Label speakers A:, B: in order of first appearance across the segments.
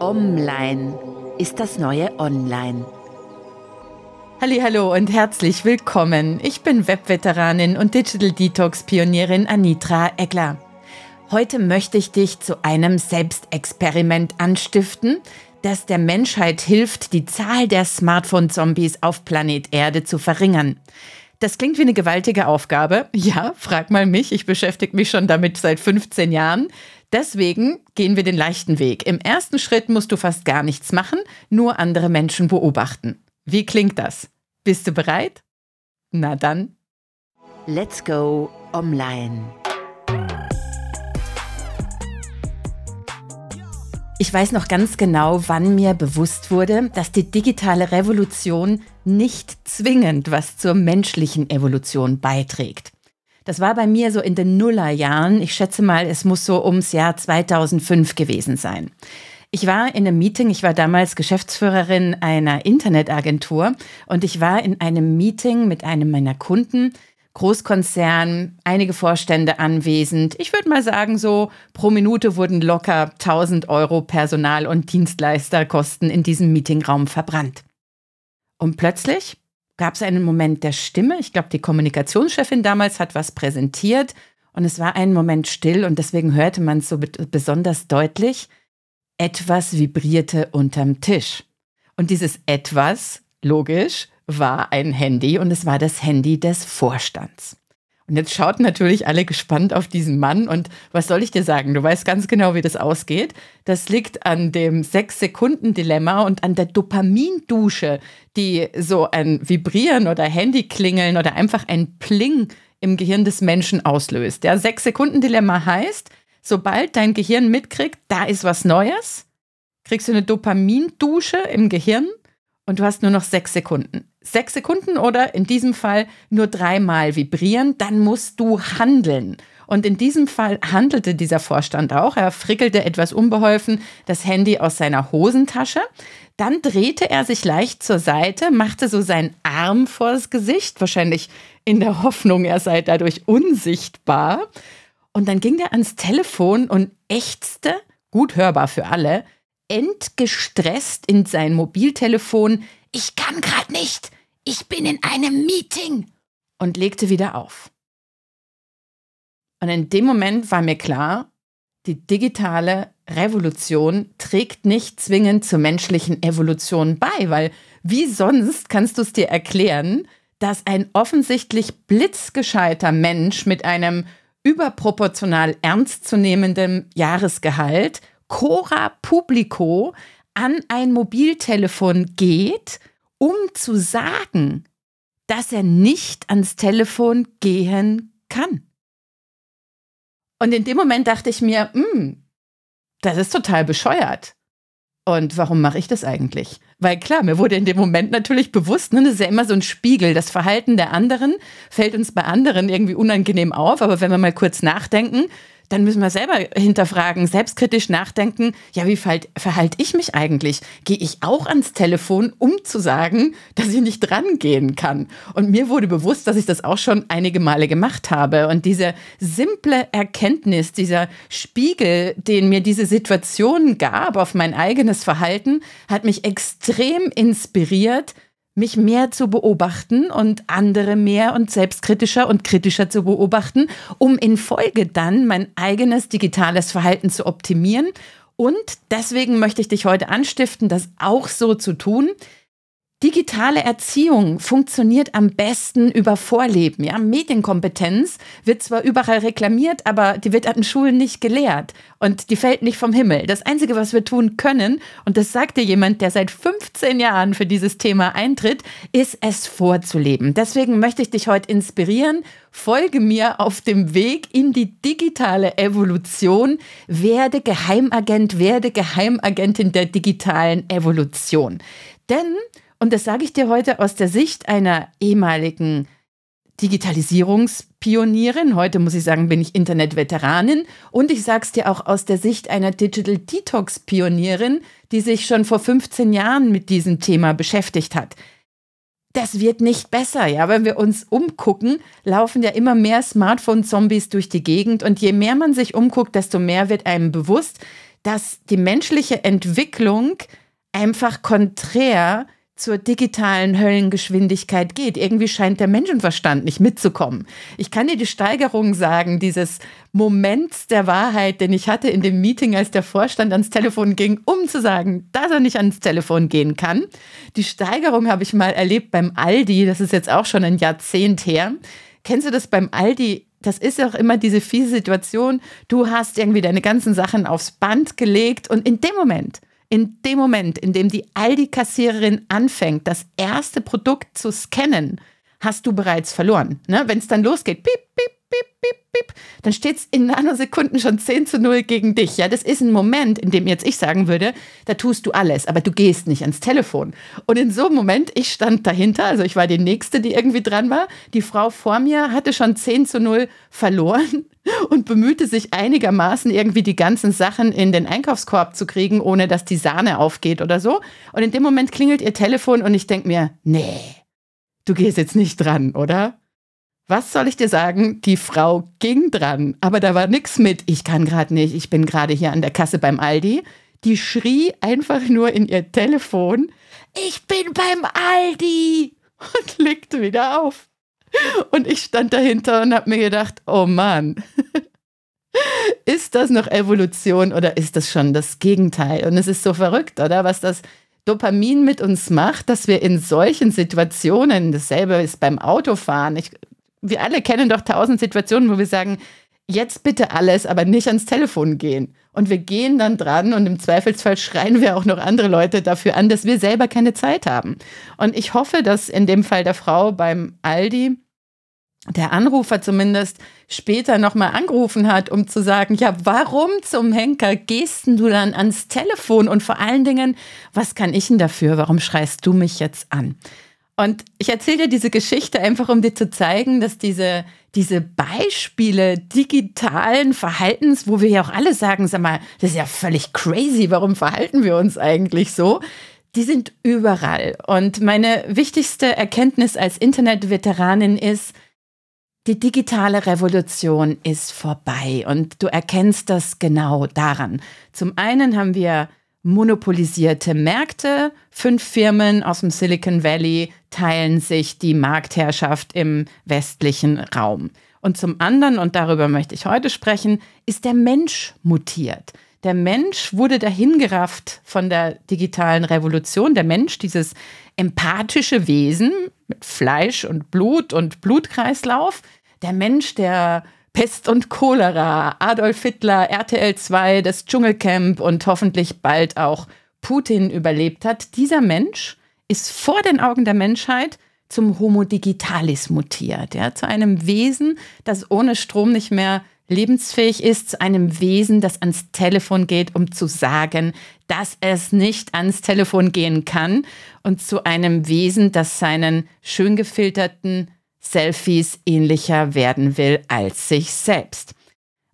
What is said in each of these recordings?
A: Online ist das neue Online.
B: Hallo und herzlich willkommen. Ich bin Webveteranin und Digital Detox Pionierin Anitra Egler. Heute möchte ich dich zu einem Selbstexperiment anstiften, das der Menschheit hilft, die Zahl der Smartphone-Zombies auf Planet Erde zu verringern. Das klingt wie eine gewaltige Aufgabe. Ja, frag mal mich, ich beschäftige mich schon damit seit 15 Jahren. Deswegen gehen wir den leichten Weg. Im ersten Schritt musst du fast gar nichts machen, nur andere Menschen beobachten. Wie klingt das? Bist du bereit? Na dann.
A: Let's go online.
B: Ich weiß noch ganz genau, wann mir bewusst wurde, dass die digitale Revolution nicht zwingend was zur menschlichen Evolution beiträgt. Das war bei mir so in den Nullerjahren. Ich schätze mal, es muss so ums Jahr 2005 gewesen sein. Ich war in einem Meeting, ich war damals Geschäftsführerin einer Internetagentur und ich war in einem Meeting mit einem meiner Kunden, Großkonzern, einige Vorstände anwesend. Ich würde mal sagen, so pro Minute wurden locker 1000 Euro Personal- und Dienstleisterkosten in diesem Meetingraum verbrannt. Und plötzlich gab es einen Moment der Stimme. Ich glaube, die Kommunikationschefin damals hat was präsentiert und es war ein Moment still und deswegen hörte man es so besonders deutlich. Etwas vibrierte unterm Tisch. Und dieses etwas, logisch, war ein Handy und es war das Handy des Vorstands. Und jetzt schauten natürlich alle gespannt auf diesen Mann. Und was soll ich dir sagen? Du weißt ganz genau, wie das ausgeht. Das liegt an dem Sechs-Sekunden-Dilemma und an der Dopamindusche, die so ein Vibrieren oder Handyklingeln oder einfach ein Pling im Gehirn des Menschen auslöst. Der Sechs-Sekunden-Dilemma heißt, sobald dein Gehirn mitkriegt, da ist was Neues, kriegst du eine Dopamindusche im Gehirn und du hast nur noch sechs Sekunden sechs Sekunden oder in diesem Fall nur dreimal vibrieren, dann musst du handeln. Und in diesem Fall handelte dieser Vorstand auch. Er frickelte etwas unbeholfen das Handy aus seiner Hosentasche. Dann drehte er sich leicht zur Seite, machte so seinen Arm vors Gesicht, wahrscheinlich in der Hoffnung, er sei dadurch unsichtbar. Und dann ging er ans Telefon und ächzte, gut hörbar für alle, entgestresst in sein Mobiltelefon, ich kann gerade nicht, ich bin in einem Meeting und legte wieder auf. Und in dem Moment war mir klar, die digitale Revolution trägt nicht zwingend zur menschlichen Evolution bei, weil wie sonst kannst du es dir erklären, dass ein offensichtlich blitzgescheiter Mensch mit einem überproportional ernstzunehmenden Jahresgehalt Cora Publico an ein Mobiltelefon geht, um zu sagen, dass er nicht ans Telefon gehen kann. Und in dem Moment dachte ich mir, hm, das ist total bescheuert. Und warum mache ich das eigentlich? Weil klar, mir wurde in dem Moment natürlich bewusst, ne, das ist ja immer so ein Spiegel. Das Verhalten der anderen fällt uns bei anderen irgendwie unangenehm auf. Aber wenn wir mal kurz nachdenken, dann müssen wir selber hinterfragen, selbstkritisch nachdenken, ja, wie verhalte ich mich eigentlich? Gehe ich auch ans Telefon, um zu sagen, dass ich nicht dran gehen kann? Und mir wurde bewusst, dass ich das auch schon einige Male gemacht habe. Und diese simple Erkenntnis, dieser Spiegel, den mir diese Situation gab auf mein eigenes Verhalten, hat mich extrem inspiriert, mich mehr zu beobachten und andere mehr und selbstkritischer und kritischer zu beobachten, um in Folge dann mein eigenes digitales Verhalten zu optimieren. Und deswegen möchte ich dich heute anstiften, das auch so zu tun. Digitale Erziehung funktioniert am besten über Vorleben. Ja? Medienkompetenz wird zwar überall reklamiert, aber die wird an den Schulen nicht gelehrt und die fällt nicht vom Himmel. Das Einzige, was wir tun können, und das sagt dir jemand, der seit 15 Jahren für dieses Thema eintritt, ist es vorzuleben. Deswegen möchte ich dich heute inspirieren. Folge mir auf dem Weg in die digitale Evolution. Werde Geheimagent, werde Geheimagentin der digitalen Evolution. Denn und das sage ich dir heute aus der Sicht einer ehemaligen Digitalisierungspionierin. Heute muss ich sagen, bin ich Internetveteranin. Und ich sage es dir auch aus der Sicht einer Digital Detox-Pionierin, die sich schon vor 15 Jahren mit diesem Thema beschäftigt hat. Das wird nicht besser, ja. Wenn wir uns umgucken, laufen ja immer mehr Smartphone-Zombies durch die Gegend. Und je mehr man sich umguckt, desto mehr wird einem bewusst, dass die menschliche Entwicklung einfach konträr zur digitalen Höllengeschwindigkeit geht. Irgendwie scheint der Menschenverstand nicht mitzukommen. Ich kann dir die Steigerung sagen, dieses Moments der Wahrheit, den ich hatte in dem Meeting, als der Vorstand ans Telefon ging, um zu sagen, dass er nicht ans Telefon gehen kann. Die Steigerung habe ich mal erlebt beim Aldi, das ist jetzt auch schon ein Jahrzehnt her. Kennst du das beim Aldi? das ist auch immer diese fiese Situation. Du hast irgendwie deine ganzen Sachen aufs Band gelegt und in dem Moment, in dem Moment, in dem die Aldi-Kassiererin anfängt, das erste Produkt zu scannen, hast du bereits verloren. Ne? Wenn es dann losgeht, piep, piep, piep, piep, piep, dann steht es in Nanosekunden schon 10 zu 0 gegen dich. Ja, das ist ein Moment, in dem jetzt ich sagen würde, da tust du alles, aber du gehst nicht ans Telefon. Und in so einem Moment, ich stand dahinter, also ich war die Nächste, die irgendwie dran war. Die Frau vor mir hatte schon 10 zu 0 verloren und bemühte sich einigermaßen irgendwie die ganzen Sachen in den Einkaufskorb zu kriegen, ohne dass die Sahne aufgeht oder so. Und in dem Moment klingelt ihr Telefon und ich denke mir, nee, du gehst jetzt nicht dran, oder? Was soll ich dir sagen? Die Frau ging dran, aber da war nichts mit, ich kann gerade nicht, ich bin gerade hier an der Kasse beim Aldi. Die schrie einfach nur in ihr Telefon, ich bin beim Aldi und legte wieder auf. Und ich stand dahinter und habe mir gedacht, oh Mann, ist das noch Evolution oder ist das schon das Gegenteil? Und es ist so verrückt, oder? Was das Dopamin mit uns macht, dass wir in solchen Situationen, dasselbe ist beim Autofahren, ich wir alle kennen doch tausend Situationen, wo wir sagen, jetzt bitte alles, aber nicht ans Telefon gehen. Und wir gehen dann dran und im Zweifelsfall schreien wir auch noch andere Leute dafür an, dass wir selber keine Zeit haben. Und ich hoffe, dass in dem Fall der Frau beim Aldi der Anrufer zumindest später nochmal angerufen hat, um zu sagen, ja, warum zum Henker gehst du dann ans Telefon und vor allen Dingen, was kann ich denn dafür? Warum schreist du mich jetzt an? Und ich erzähle dir diese Geschichte einfach, um dir zu zeigen, dass diese, diese Beispiele digitalen Verhaltens, wo wir ja auch alle sagen, sag mal, das ist ja völlig crazy, warum verhalten wir uns eigentlich so? Die sind überall. Und meine wichtigste Erkenntnis als Internetveteranin ist, die digitale Revolution ist vorbei und du erkennst das genau daran. Zum einen haben wir monopolisierte Märkte. Fünf Firmen aus dem Silicon Valley teilen sich die Marktherrschaft im westlichen Raum. Und zum anderen, und darüber möchte ich heute sprechen, ist der Mensch mutiert. Der Mensch wurde dahingerafft von der digitalen Revolution. Der Mensch, dieses empathische Wesen mit Fleisch und Blut und Blutkreislauf. Der Mensch, der Pest und Cholera, Adolf Hitler, RTL 2, das Dschungelcamp und hoffentlich bald auch Putin überlebt hat, dieser Mensch ist vor den Augen der Menschheit zum Homo digitalis mutiert, ja, zu einem Wesen, das ohne Strom nicht mehr lebensfähig ist, zu einem Wesen, das ans Telefon geht, um zu sagen, dass es nicht ans Telefon gehen kann, und zu einem Wesen, das seinen schön gefilterten Selfies ähnlicher werden will als sich selbst.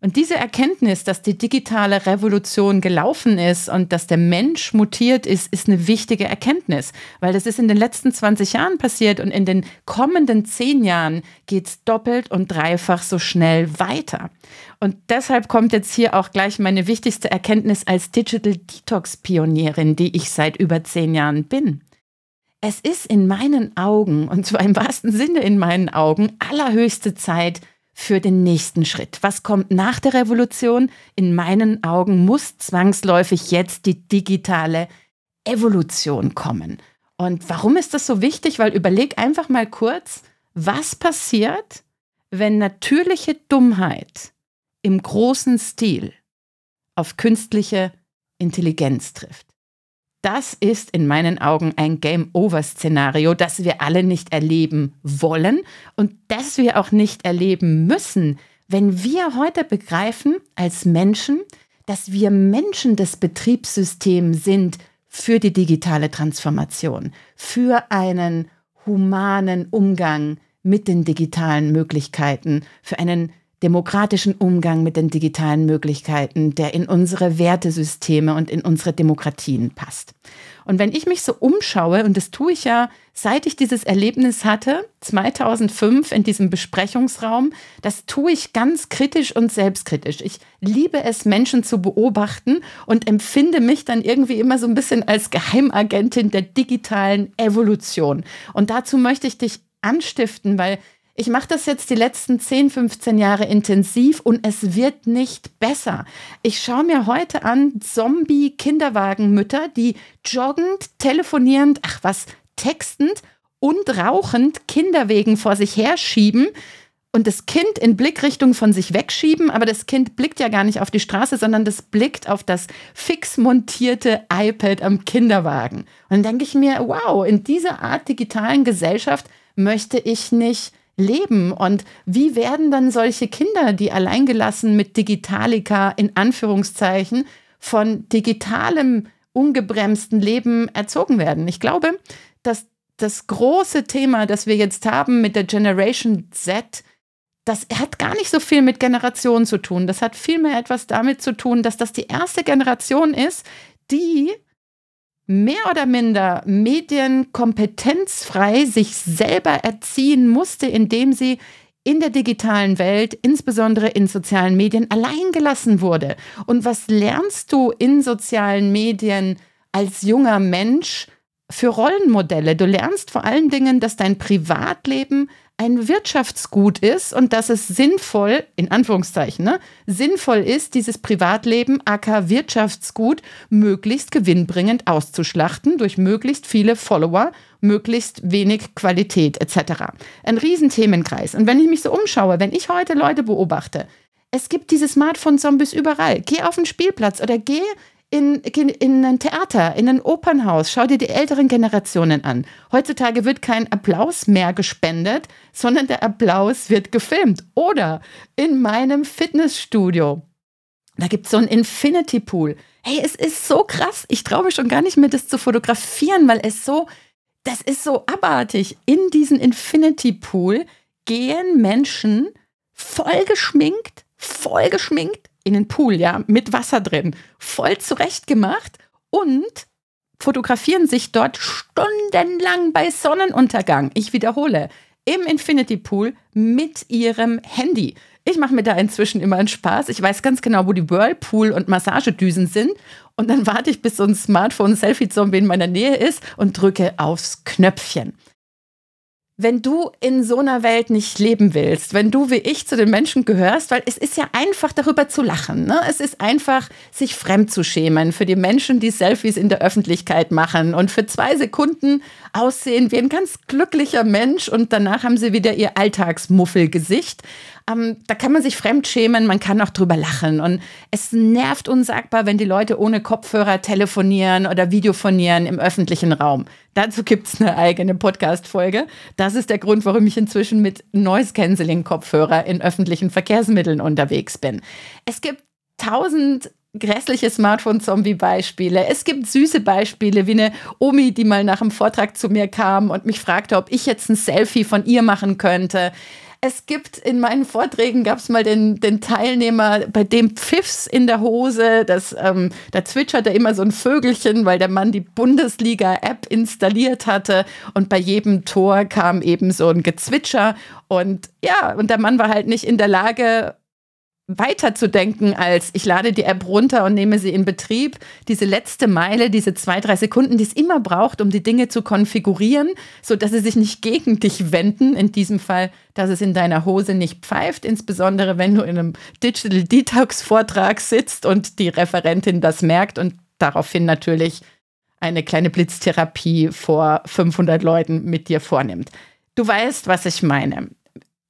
B: Und diese Erkenntnis, dass die digitale Revolution gelaufen ist und dass der Mensch mutiert ist, ist eine wichtige Erkenntnis, weil das ist in den letzten 20 Jahren passiert und in den kommenden 10 Jahren geht es doppelt und dreifach so schnell weiter. Und deshalb kommt jetzt hier auch gleich meine wichtigste Erkenntnis als Digital Detox Pionierin, die ich seit über 10 Jahren bin. Es ist in meinen Augen, und zwar im wahrsten Sinne in meinen Augen, allerhöchste Zeit für den nächsten Schritt. Was kommt nach der Revolution? In meinen Augen muss zwangsläufig jetzt die digitale Evolution kommen. Und warum ist das so wichtig? Weil überleg einfach mal kurz, was passiert, wenn natürliche Dummheit im großen Stil auf künstliche Intelligenz trifft das ist in meinen Augen ein Game-Over-Szenario, das wir alle nicht erleben wollen und das wir auch nicht erleben müssen, wenn wir heute begreifen als Menschen, dass wir Menschen des Betriebssystems sind für die digitale Transformation, für einen humanen Umgang mit den digitalen Möglichkeiten, für einen demokratischen Umgang mit den digitalen Möglichkeiten, der in unsere Wertesysteme und in unsere Demokratien passt. Und wenn ich mich so umschaue, und das tue ich ja, seit ich dieses Erlebnis hatte, 2005 in diesem Besprechungsraum, das tue ich ganz kritisch und selbstkritisch. Ich liebe es, Menschen zu beobachten und empfinde mich dann irgendwie immer so ein bisschen als Geheimagentin der digitalen Evolution. Und dazu möchte ich dich anstiften, weil ich mache das jetzt die letzten 10, 15 Jahre intensiv und es wird nicht besser. Ich schaue mir heute an Zombie-Kinderwagenmütter, die joggend, telefonierend, ach was, textend und rauchend Kinderwegen vor sich herschieben und das Kind in Blickrichtung von sich wegschieben, aber das Kind blickt ja gar nicht auf die Straße, sondern das blickt auf das fix montierte iPad am Kinderwagen. Und dann denke ich mir, wow, in dieser Art digitalen Gesellschaft möchte ich nicht leben. Und wie werden dann solche Kinder, die alleingelassen mit Digitalika in Anführungszeichen von digitalem, ungebremsten Leben erzogen werden? Ich glaube, dass das große Thema, das wir jetzt haben mit der Generation Z, das hat gar nicht so viel mit Generationen zu tun. Das hat vielmehr etwas damit zu tun, dass das die erste Generation ist, die mehr oder minder medienkompetenzfrei sich selber erziehen musste, indem sie in der digitalen Welt, insbesondere in sozialen Medien, alleingelassen wurde. Und was lernst du in sozialen Medien als junger Mensch für Rollenmodelle? Du lernst vor allen Dingen, dass dein Privatleben ein Wirtschaftsgut ist und dass es sinnvoll, in Anführungszeichen, ne, sinnvoll ist, dieses Privatleben, aka Wirtschaftsgut, möglichst gewinnbringend auszuschlachten durch möglichst viele Follower, möglichst wenig Qualität etc. Ein Riesenthemenkreis. Und wenn ich mich so umschaue, wenn ich heute Leute beobachte, es gibt diese Smartphone-Zombies überall. Geh auf den Spielplatz oder geh in, in ein Theater, in ein Opernhaus. Schau dir die älteren Generationen an. Heutzutage wird kein Applaus mehr gespendet, sondern der Applaus wird gefilmt. Oder in meinem Fitnessstudio. Da gibt es so einen Infinity Pool. Hey, es ist so krass. Ich traue mich schon gar nicht mehr, das zu fotografieren, weil es so, das ist so abartig. In diesen Infinity Pool gehen Menschen voll geschminkt, voll geschminkt in den Pool, ja, mit Wasser drin, voll zurechtgemacht und fotografieren sich dort stundenlang bei Sonnenuntergang. Ich wiederhole, im Infinity Pool mit ihrem Handy. Ich mache mir da inzwischen immer einen Spaß. Ich weiß ganz genau, wo die Whirlpool und Massagedüsen sind. Und dann warte ich, bis so ein Smartphone-Selfie-Zombie in meiner Nähe ist und drücke aufs Knöpfchen wenn du in so einer Welt nicht leben willst, wenn du wie ich zu den Menschen gehörst, weil es ist ja einfach darüber zu lachen. Ne? Es ist einfach, sich fremd zu schämen für die Menschen, die Selfies in der Öffentlichkeit machen und für zwei Sekunden aussehen wie ein ganz glücklicher Mensch und danach haben sie wieder ihr Alltagsmuffelgesicht. Ähm, da kann man sich fremd schämen, man kann auch drüber lachen. Und es nervt unsagbar, wenn die Leute ohne Kopfhörer telefonieren oder videofonieren im öffentlichen Raum. Dazu gibt es eine eigene Podcast-Folge. Das ist der Grund, warum ich inzwischen mit Noise-Canceling-Kopfhörer in öffentlichen Verkehrsmitteln unterwegs bin. Es gibt tausend grässliche Smartphone-Zombie-Beispiele. Es gibt süße Beispiele, wie eine Omi, die mal nach einem Vortrag zu mir kam und mich fragte, ob ich jetzt ein Selfie von ihr machen könnte. Es gibt in meinen Vorträgen gab es mal den, den Teilnehmer, bei dem Pfiffs in der Hose, das, ähm, da zwitscherte immer so ein Vögelchen, weil der Mann die Bundesliga-App installiert hatte. Und bei jedem Tor kam eben so ein Gezwitscher. Und ja, und der Mann war halt nicht in der Lage, weiterzudenken als ich lade die App runter und nehme sie in Betrieb. Diese letzte Meile, diese zwei, drei Sekunden, die es immer braucht, um die Dinge zu konfigurieren, sodass sie sich nicht gegen dich wenden. In diesem Fall, dass es in deiner Hose nicht pfeift, insbesondere wenn du in einem Digital Detox Vortrag sitzt und die Referentin das merkt und daraufhin natürlich eine kleine Blitztherapie vor 500 Leuten mit dir vornimmt. Du weißt, was ich meine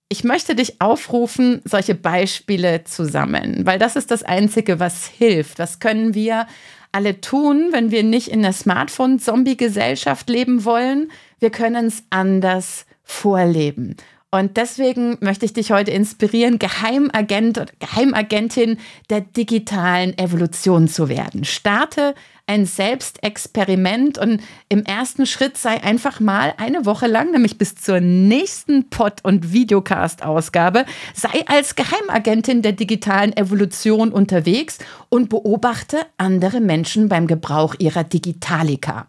B: ich möchte dich aufrufen, solche Beispiele zu sammeln, weil das ist das Einzige, was hilft. Was können wir alle tun, wenn wir nicht in einer Smartphone-Zombie-Gesellschaft leben wollen? Wir können es anders vorleben. Und deswegen möchte ich dich heute inspirieren, Geheimagent oder Geheimagentin der digitalen Evolution zu werden. Starte ein Selbstexperiment und im ersten Schritt sei einfach mal eine Woche lang, nämlich bis zur nächsten Pod- und Videocast-Ausgabe, sei als Geheimagentin der digitalen Evolution unterwegs und beobachte andere Menschen beim Gebrauch ihrer Digitalika.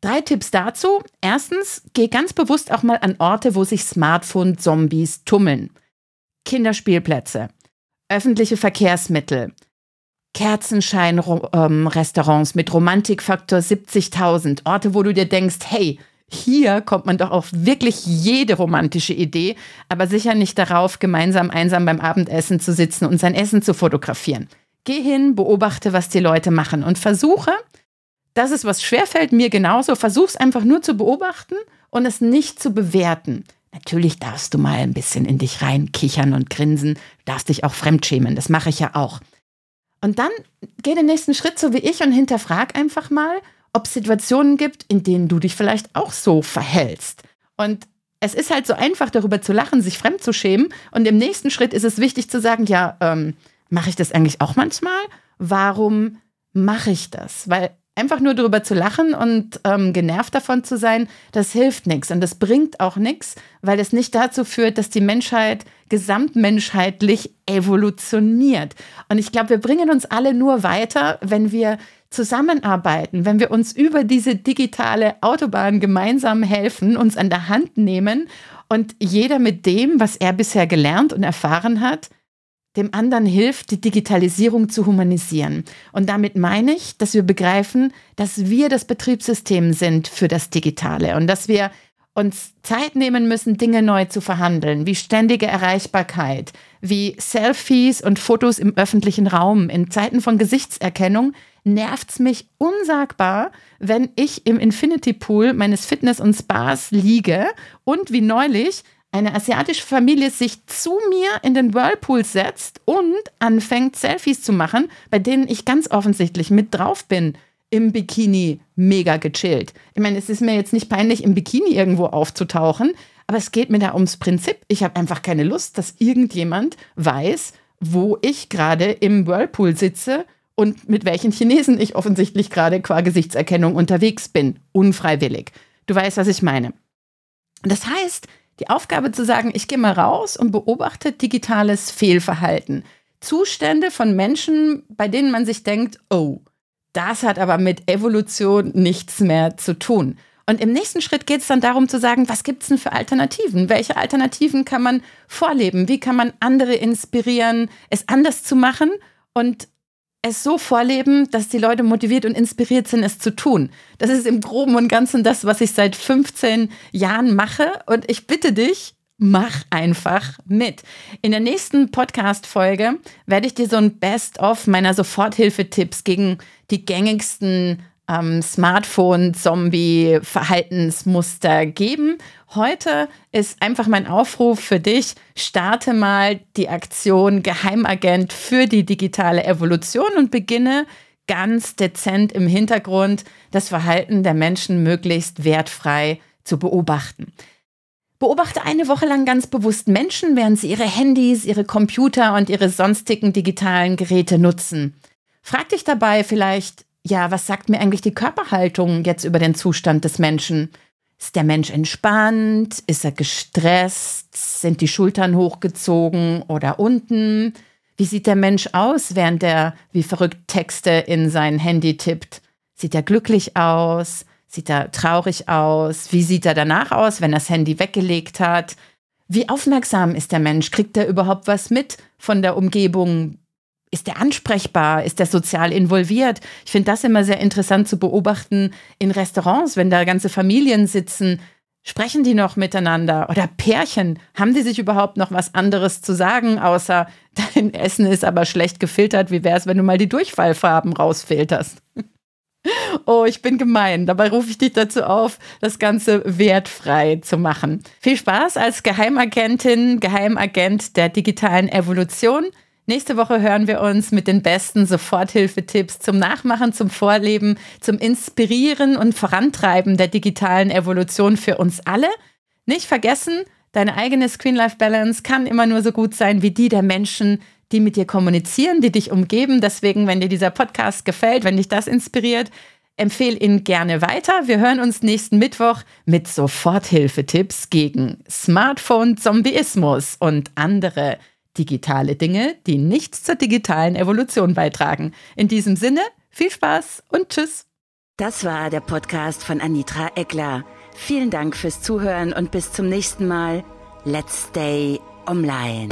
B: Drei Tipps dazu. Erstens, geh ganz bewusst auch mal an Orte, wo sich Smartphone-Zombies tummeln. Kinderspielplätze, öffentliche Verkehrsmittel, Kerzenschein-Restaurants mit Romantikfaktor 70.000, Orte, wo du dir denkst, hey, hier kommt man doch auf wirklich jede romantische Idee, aber sicher nicht darauf, gemeinsam einsam beim Abendessen zu sitzen und sein Essen zu fotografieren. Geh hin, beobachte, was die Leute machen und versuche, das ist was schwerfällt, mir genauso, versuch's einfach nur zu beobachten und es nicht zu bewerten. Natürlich darfst du mal ein bisschen in dich reinkichern und grinsen, darfst dich auch fremdschämen, das mache ich ja auch. Und dann geh den nächsten Schritt so wie ich und hinterfrag einfach mal, ob es Situationen gibt, in denen du dich vielleicht auch so verhältst. Und es ist halt so einfach, darüber zu lachen, sich fremd zu schämen. Und im nächsten Schritt ist es wichtig zu sagen, ja, ähm, mache ich das eigentlich auch manchmal? Warum mache ich das? Weil einfach nur darüber zu lachen und ähm, genervt davon zu sein, das hilft nichts und das bringt auch nichts, weil es nicht dazu führt, dass die Menschheit gesamtmenschheitlich evolutioniert. Und ich glaube, wir bringen uns alle nur weiter, wenn wir zusammenarbeiten, wenn wir uns über diese digitale Autobahn gemeinsam helfen, uns an der Hand nehmen und jeder mit dem, was er bisher gelernt und erfahren hat, dem anderen hilft, die Digitalisierung zu humanisieren. Und damit meine ich, dass wir begreifen, dass wir das Betriebssystem sind für das Digitale und dass wir uns Zeit nehmen müssen, Dinge neu zu verhandeln, wie ständige Erreichbarkeit, wie Selfies und Fotos im öffentlichen Raum. In Zeiten von Gesichtserkennung nervt es mich unsagbar, wenn ich im Infinity Pool meines Fitness und Spas liege und wie neulich eine asiatische Familie sich zu mir in den Whirlpool setzt und anfängt, Selfies zu machen, bei denen ich ganz offensichtlich mit drauf bin, im Bikini mega gechillt. Ich meine, es ist mir jetzt nicht peinlich, im Bikini irgendwo aufzutauchen, aber es geht mir da ums Prinzip. Ich habe einfach keine Lust, dass irgendjemand weiß, wo ich gerade im Whirlpool sitze und mit welchen Chinesen ich offensichtlich gerade qua Gesichtserkennung unterwegs bin, unfreiwillig. Du weißt, was ich meine. Das heißt, die Aufgabe zu sagen, ich gehe mal raus und beobachte digitales Fehlverhalten. Zustände von Menschen, bei denen man sich denkt, oh, das hat aber mit Evolution nichts mehr zu tun. Und im nächsten Schritt geht es dann darum zu sagen, was gibt es denn für Alternativen? Welche Alternativen kann man vorleben? Wie kann man andere inspirieren, es anders zu machen? Und es so vorleben, dass die Leute motiviert und inspiriert sind, es zu tun. Das ist im Groben und Ganzen das, was ich seit 15 Jahren mache. Und ich bitte dich, mach einfach mit. In der nächsten Podcast-Folge werde ich dir so ein Best-of meiner Soforthilfetipps gegen die gängigsten ähm, Smartphone-Zombie-Verhaltensmuster geben. Heute ist einfach mein Aufruf für dich. Starte mal die Aktion Geheimagent für die digitale Evolution und beginne ganz dezent im Hintergrund das Verhalten der Menschen möglichst wertfrei zu beobachten. Beobachte eine Woche lang ganz bewusst Menschen, während sie ihre Handys, ihre Computer und ihre sonstigen digitalen Geräte nutzen. Frag dich dabei vielleicht, ja, was sagt mir eigentlich die Körperhaltung jetzt über den Zustand des Menschen? Ist der Mensch entspannt? Ist er gestresst? Sind die Schultern hochgezogen oder unten? Wie sieht der Mensch aus, während er wie verrückt Texte in sein Handy tippt? Sieht er glücklich aus? Sieht er traurig aus? Wie sieht er danach aus, wenn er das Handy weggelegt hat? Wie aufmerksam ist der Mensch? Kriegt er überhaupt was mit von der Umgebung? Ist der ansprechbar? Ist der sozial involviert? Ich finde das immer sehr interessant zu beobachten in Restaurants, wenn da ganze Familien sitzen. Sprechen die noch miteinander? Oder Pärchen? Haben die sich überhaupt noch was anderes zu sagen, außer dein Essen ist aber schlecht gefiltert? Wie wäre es, wenn du mal die Durchfallfarben rausfilterst? Oh, ich bin gemein. Dabei rufe ich dich dazu auf, das Ganze wertfrei zu machen. Viel Spaß als Geheimagentin, Geheimagent der digitalen Evolution. Nächste Woche hören wir uns mit den besten Soforthilfetipps zum Nachmachen, zum Vorleben, zum Inspirieren und Vorantreiben der digitalen Evolution für uns alle. Nicht vergessen, deine eigene Screen-Life-Balance kann immer nur so gut sein wie die der Menschen, die mit dir kommunizieren, die dich umgeben. Deswegen, wenn dir dieser Podcast gefällt, wenn dich das inspiriert, empfehle ihn gerne weiter. Wir hören uns nächsten Mittwoch mit Soforthilfetipps gegen Smartphone-Zombieismus und andere digitale Dinge, die nichts zur digitalen Evolution beitragen. In diesem Sinne, viel Spaß und tschüss.
A: Das war der Podcast von Anitra Eckler. Vielen Dank fürs Zuhören und bis zum nächsten Mal. Let's stay online.